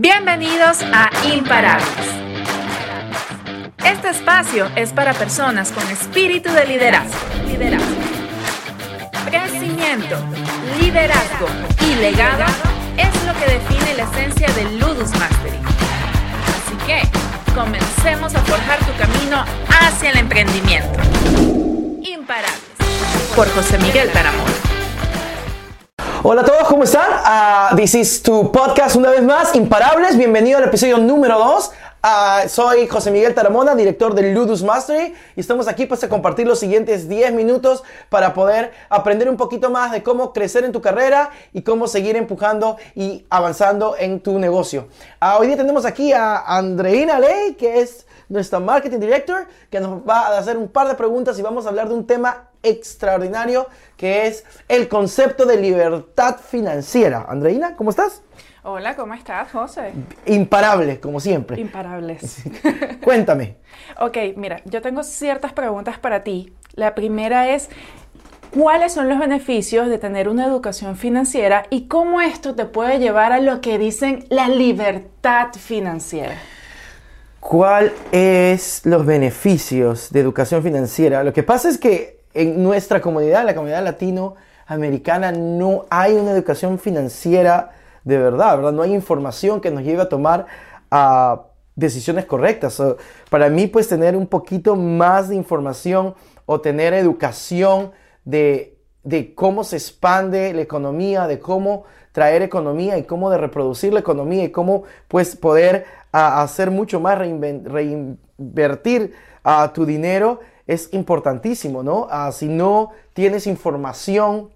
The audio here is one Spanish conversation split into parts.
Bienvenidos a Imparables. Este espacio es para personas con espíritu de liderazgo. liderazgo. Crecimiento, liderazgo y legado es lo que define la esencia del Ludus Mastery. Así que comencemos a forjar tu camino hacia el emprendimiento. Imparables. Por José Miguel Taramón. Hola a todos, ¿cómo están? Uh, this is tu podcast una vez más, Imparables. Bienvenido al episodio número 2. Uh, soy José Miguel Taramona, director de Ludus Mastery, y estamos aquí pues a compartir los siguientes 10 minutos para poder aprender un poquito más de cómo crecer en tu carrera y cómo seguir empujando y avanzando en tu negocio. Uh, hoy día tenemos aquí a Andreina Ley, que es nuestra marketing director, que nos va a hacer un par de preguntas y vamos a hablar de un tema extraordinario que es el concepto de libertad financiera. Andreina, ¿cómo estás? Hola, ¿cómo estás, José? Imparable, como siempre. Imparables. Cuéntame. ok, mira, yo tengo ciertas preguntas para ti. La primera es, ¿cuáles son los beneficios de tener una educación financiera y cómo esto te puede llevar a lo que dicen la libertad financiera? ¿Cuáles es los beneficios de educación financiera? Lo que pasa es que en nuestra comunidad, la comunidad latinoamericana, no hay una educación financiera de verdad, ¿verdad? No hay información que nos lleve a tomar uh, decisiones correctas. para mí, pues tener un poquito más de información o tener educación de, de cómo se expande la economía, de cómo traer economía y cómo de reproducir la economía y cómo pues poder uh, hacer mucho más, reinvertir a tu dinero es importantísimo, ¿no? Ah, si no tienes información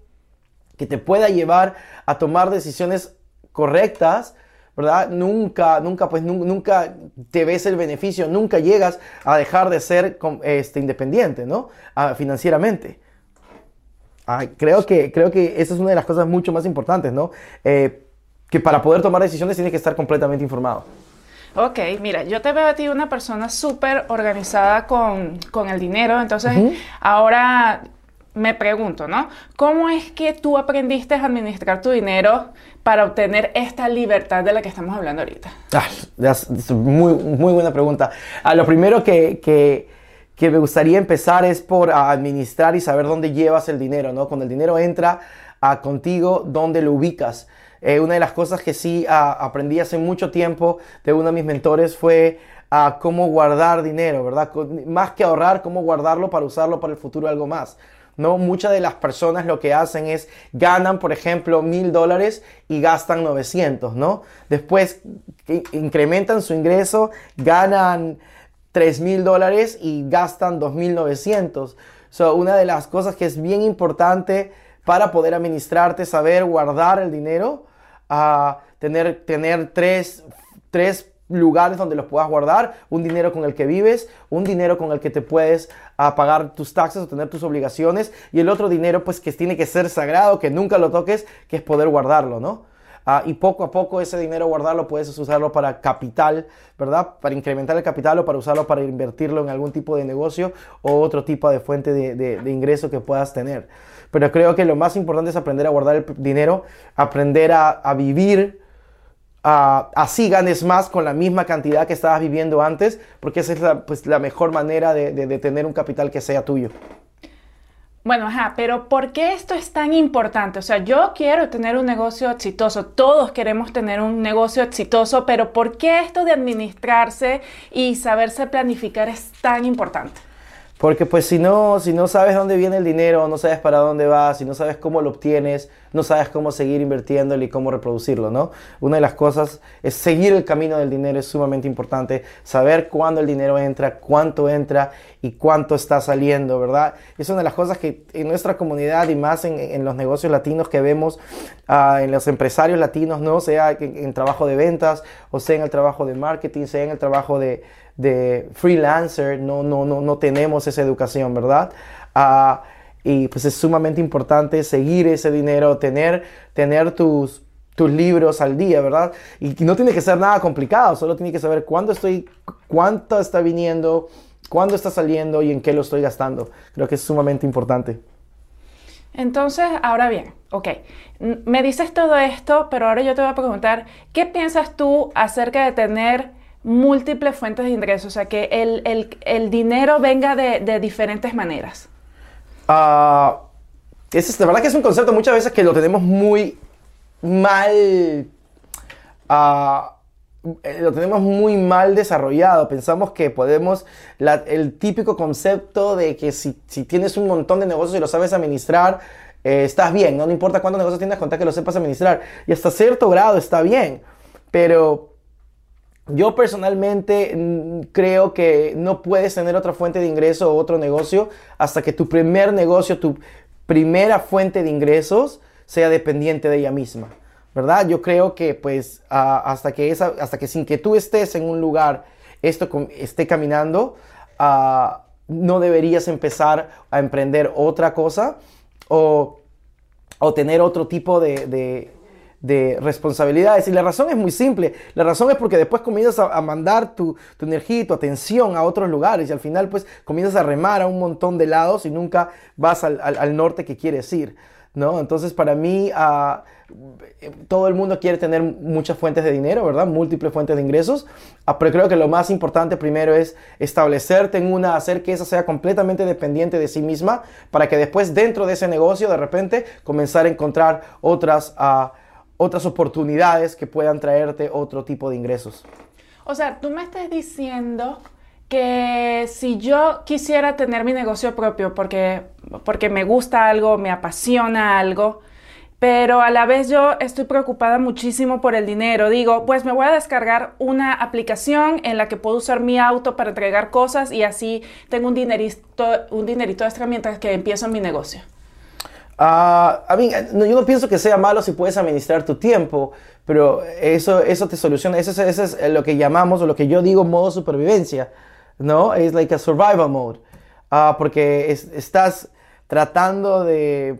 que te pueda llevar a tomar decisiones correctas, ¿verdad? Nunca, nunca, pues nunca te ves el beneficio, nunca llegas a dejar de ser este, independiente, ¿no? Ah, financieramente. Ah, creo, que, creo que esa es una de las cosas mucho más importantes, ¿no? Eh, que para poder tomar decisiones tienes que estar completamente informado. Ok, mira, yo te veo a ti una persona súper organizada con, el dinero, entonces ahora me pregunto, ¿no? ¿Cómo es que tú aprendiste a administrar tu dinero para obtener esta libertad de la que estamos hablando ahorita? Ah, es muy, muy buena pregunta. Ah, lo primero que, que, me gustaría empezar es por administrar y saber dónde llevas el dinero, ¿no? Cuando el dinero entra a contigo, ¿dónde lo ubicas? Eh, una de las cosas que sí ah, aprendí hace mucho tiempo de uno de mis mentores fue a ah, cómo guardar dinero, ¿verdad? Más que ahorrar, cómo guardarlo para usarlo para el futuro algo más. ¿no? Muchas de las personas lo que hacen es ganan, por ejemplo, mil dólares y gastan 900, ¿no? Después incrementan su ingreso, ganan tres mil dólares y gastan 2.900. So, una de las cosas que es bien importante para poder administrarte, saber guardar el dinero, a tener, tener tres, tres lugares donde los puedas guardar, un dinero con el que vives, un dinero con el que te puedes pagar tus taxes o tener tus obligaciones y el otro dinero pues que tiene que ser sagrado, que nunca lo toques, que es poder guardarlo, ¿no? Ah, y poco a poco ese dinero guardarlo puedes usarlo para capital, ¿verdad? Para incrementar el capital o para usarlo para invertirlo en algún tipo de negocio o otro tipo de fuente de, de ingreso que puedas tener. Pero creo que lo más importante es aprender a guardar el dinero, aprender a, vivir, así ganes más con la misma cantidad que estabas viviendo antes, porque esa es la, pues, la mejor manera de, de tener un capital que sea tuyo. Bueno, ajá, pero ¿por qué esto es tan importante? O sea, yo quiero tener un negocio exitoso, todos queremos tener un negocio exitoso, pero ¿por qué esto de administrarse y saberse planificar es tan importante? Porque pues si no, si no sabes dónde viene el dinero, no sabes para dónde va, si no sabes cómo lo obtienes, no sabes cómo seguir invirtiéndolo y cómo reproducirlo, ¿no? Una de las cosas es seguir el camino del dinero, es sumamente importante, saber cuándo el dinero entra, cuánto entra y cuánto está saliendo, ¿verdad? Es una de las cosas que en nuestra comunidad y más en, los negocios latinos que vemos, uh, en los empresarios latinos, ¿no? Sea en, en trabajo de ventas o sea en el trabajo de marketing, sea en el trabajo de de freelancer, no, no, no, no tenemos esa educación, ¿verdad? Ah, y pues es sumamente importante seguir ese dinero, tener, tener tus, tus libros al día, ¿verdad? Y no tiene que ser nada complicado, solo tiene que saber cuándo estoy, cuánto está viniendo, cuándo está saliendo y en qué lo estoy gastando. Creo que es sumamente importante. Entonces, ahora bien, ok, me dices todo esto, pero ahora yo te voy a preguntar, ¿qué piensas tú acerca de tener múltiples fuentes de ingresos? O sea, que el, dinero venga de, diferentes maneras. Uh, es, de verdad que es un concepto muchas veces que lo tenemos muy mal... Uh, lo tenemos muy mal desarrollado. Pensamos que podemos, el típico concepto de que si, tienes un montón de negocios y lo sabes administrar, eh, estás bien. ¿no? importa cuántos negocios tienes, contar que lo sepas administrar. Y hasta cierto grado está bien. Pero yo personalmente mm, creo que no puedes tener otra fuente de ingreso o otro negocio hasta que tu primer negocio, tu primera fuente de ingresos sea dependiente de ella misma. ¿verdad? Yo creo que pues hasta, que esa, hasta que sin que tú estés en un lugar, esto esté caminando, no deberías empezar a emprender otra cosa o, tener otro tipo de, responsabilidades. Y la razón es muy simple. La razón es porque después comienzas a, mandar tu, energía y tu atención a otros lugares y al final pues comienzas a remar a un montón de lados y nunca vas al, norte que quieres ir. ¿no? Entonces para mí todo el mundo quiere tener muchas fuentes de dinero, ¿verdad? Múltiples fuentes de ingresos. Ah, pero creo que lo más importante primero es establecerte en una, hacer que esa sea completamente dependiente de sí misma para que después dentro de ese negocio de repente comenzar a encontrar otras, uh, otras oportunidades que puedan traerte otro tipo de ingresos. O sea, tú me estás diciendo que si yo quisiera tener mi negocio propio porque, porque me gusta algo, me apasiona algo, pero a la vez yo estoy preocupada muchísimo por el dinero. Digo, pues me voy a descargar una aplicación en la que puedo usar mi auto para entregar cosas y así tengo un dinerito, un dinerito extra mientras que empiezo mi negocio. Uh, yo no pienso que sea malo si puedes administrar tu tiempo, pero eso, eso te soluciona. Eso, es lo que llamamos, o lo que yo digo, modo supervivencia, ¿no? Es like a survival mode. Ah, porque estás tratando de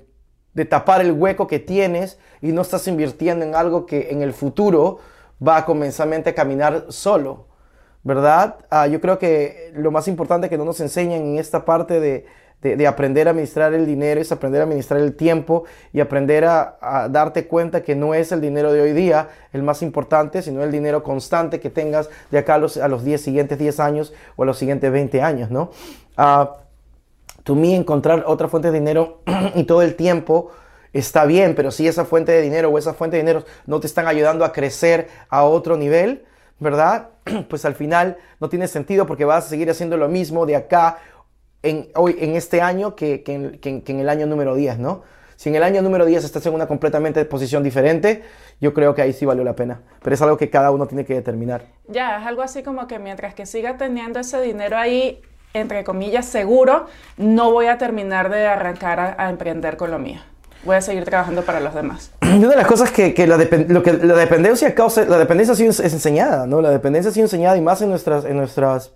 tapar el hueco que tienes y no estás invirtiendo en algo que en el futuro va a a caminar solo, ¿verdad? Ah, yo creo que lo más importante que no nos enseñan en esta parte de, aprender a administrar el dinero es aprender a administrar el tiempo y aprender a, darte cuenta que no es el dinero de hoy día el más importante, sino el dinero constante que tengas de acá a los, a los 10 siguientes 10 años o a los siguientes 20 años, ¿no? Uh, to mí encontrar otra fuente de dinero y todo el tiempo está bien, pero si esa fuente de dinero o esa fuente de dinero no te están ayudando a crecer a otro nivel, ¿verdad? Pues al final no tiene sentido porque vas a seguir haciendo lo mismo de acá en, hoy, en este año que, en, el año número 10, ¿no? Si en el año número 10 estás en una completamente posición diferente, yo creo que ahí sí valió la pena. Pero es algo que cada uno tiene que determinar. Ya, es algo así como que mientras que siga teniendo ese dinero ahí, entre comillas, seguro, no voy a terminar de arrancar a, emprender con lo mío. Voy a seguir trabajando para los demás. una de las cosas que, la, lo que la dependencia causa, la dependencia sí es, enseñada, ¿no? La dependencia sí es enseñada y más en nuestras, en nuestras,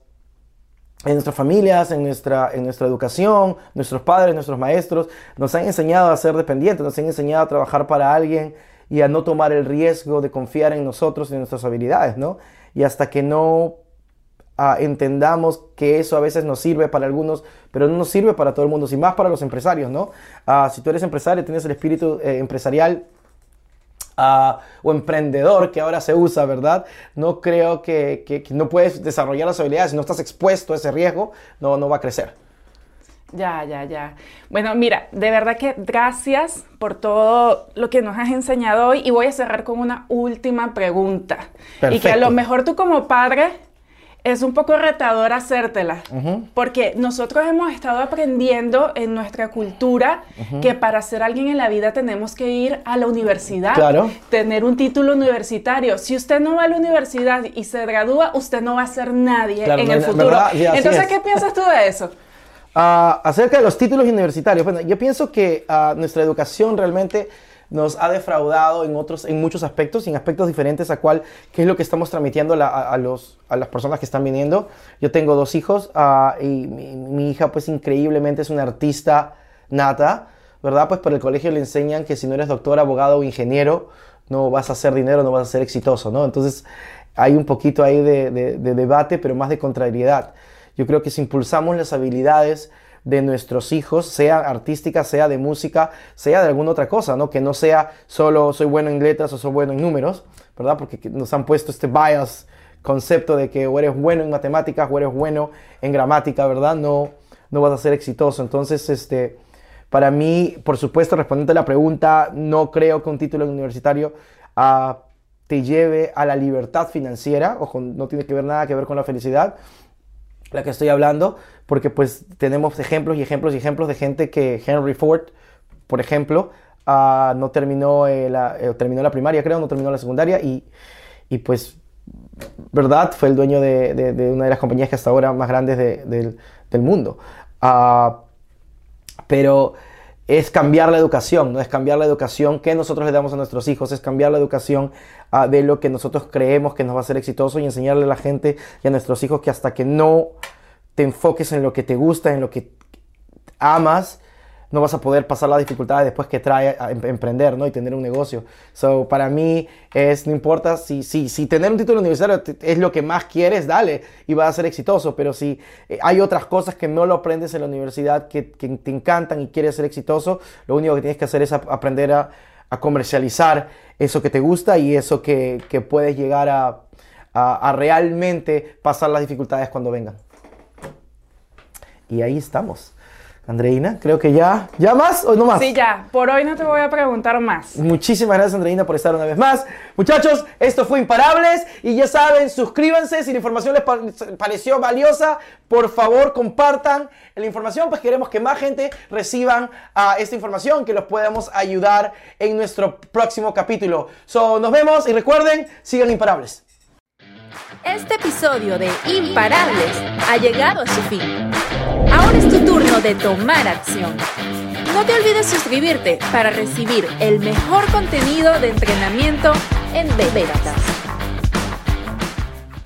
en nuestras familias, en nuestra, en nuestra educación, nuestros padres, nuestros maestros, nos han enseñado a ser dependientes, nos han enseñado a trabajar para alguien y a no tomar el riesgo de confiar en nosotros y en nuestras habilidades, ¿no? Y hasta que no entendamos que eso a veces nos sirve para algunos, pero no nos sirve para todo el mundo, y más para los empresarios, ¿no? Ah, si tú eres empresario, tienes el espíritu eh, empresarial ah, o emprendedor que ahora se usa, ¿verdad? No creo que, que, no puedes desarrollar las habilidades, si no estás expuesto a ese riesgo, no, no va a crecer. Ya, ya, ya. Bueno, mira, de verdad que gracias por todo lo que nos has enseñado hoy y voy a cerrar con una última pregunta. Y que a lo mejor tú como padre es un poco retador hacértela, porque nosotros hemos estado aprendiendo en nuestra cultura que para ser alguien en la vida tenemos que ir a la universidad, tener un título universitario. Si usted no va a la universidad y se gradúa, usted no va a ser nadie en el futuro. Entonces, ¿qué piensas tú de eso? Ah, acerca de los títulos universitarios, bueno, yo pienso que ah, nuestra educación realmente nos ha defraudado en otros, en muchos aspectos, en aspectos diferentes a cuál, qué es lo que estamos transmitiendo a, los, a las personas que están viniendo. Yo tengo dos hijos ah, y mi, hija pues increíblemente es una artista nata, ¿verdad? Pues por el colegio le enseñan que si no eres doctor, abogado o ingeniero, no vas a hacer dinero, no vas a ser exitoso, ¿no? Entonces hay un poquito ahí de, de debate, pero más de contrariedad. Yo creo que si impulsamos las habilidades de nuestros hijos, sea artística, sea de música, sea de alguna otra cosa, ¿no? Que no sea solo soy bueno en letras o soy bueno en números, ¿verdad? Porque nos han puesto este bias concepto de que o eres bueno en matemáticas o eres bueno en gramática, ¿verdad? No, no vas a ser exitoso. Entonces, este, para mí, por supuesto, respondiendo a la pregunta, no creo que un título universitario ah, te lleve a la libertad financiera, ojo, no tiene que ver nada que ver con la felicidad, la que estoy hablando, porque pues tenemos ejemplos y ejemplos y ejemplos de gente que Henry Ford, por ejemplo, ah, no terminó, eh, la, eh, terminó la primaria, creo, no terminó la secundaria y, y pues, ¿verdad? Fue el dueño de, de, una de las compañías que hasta ahora más grandes del, del, mundo. Uh, pero es cambiar la educación, no es cambiar la educación que nosotros le damos a nuestros hijos, es cambiar la educación uh, de lo que nosotros creemos que nos va a ser exitoso y enseñarle a la gente y a nuestros hijos que hasta que no te enfoques en lo que te gusta, en lo que amas, no vas a poder pasar las dificultades después que trae a em-, emprender ¿no? y tener un negocio. So, para mí es, no importa si, si, si tener un título universitario es lo que más quieres, dale y vas a ser exitoso, pero si eh, hay otras cosas que no lo aprendes en la universidad que, que, te encantan y quieres ser exitoso, lo único que tienes que hacer es aprender a, a, comercializar eso que te gusta y eso que, que puedes llegar a, a, a realmente pasar las dificultades cuando vengan. Y ahí estamos. Andreina, creo que ya, ¿ya más o no más? Sí, ya. Por hoy no te voy a preguntar más. Muchísimas gracias, Andreina, por estar una vez más. Muchachos, esto fue Imparables y ya saben, suscríbanse si la información les pareció valiosa. Por favor, compartan la información, pues queremos que más gente reciban uh, esta información, que los podamos ayudar en nuestro próximo capítulo. So, nos vemos y recuerden, sigan Imparables. Este episodio de Imparables ha llegado a su fin. Ahora es tu turno de tomar acción. No te olvides suscribirte para recibir el mejor contenido de entrenamiento en Bebetas.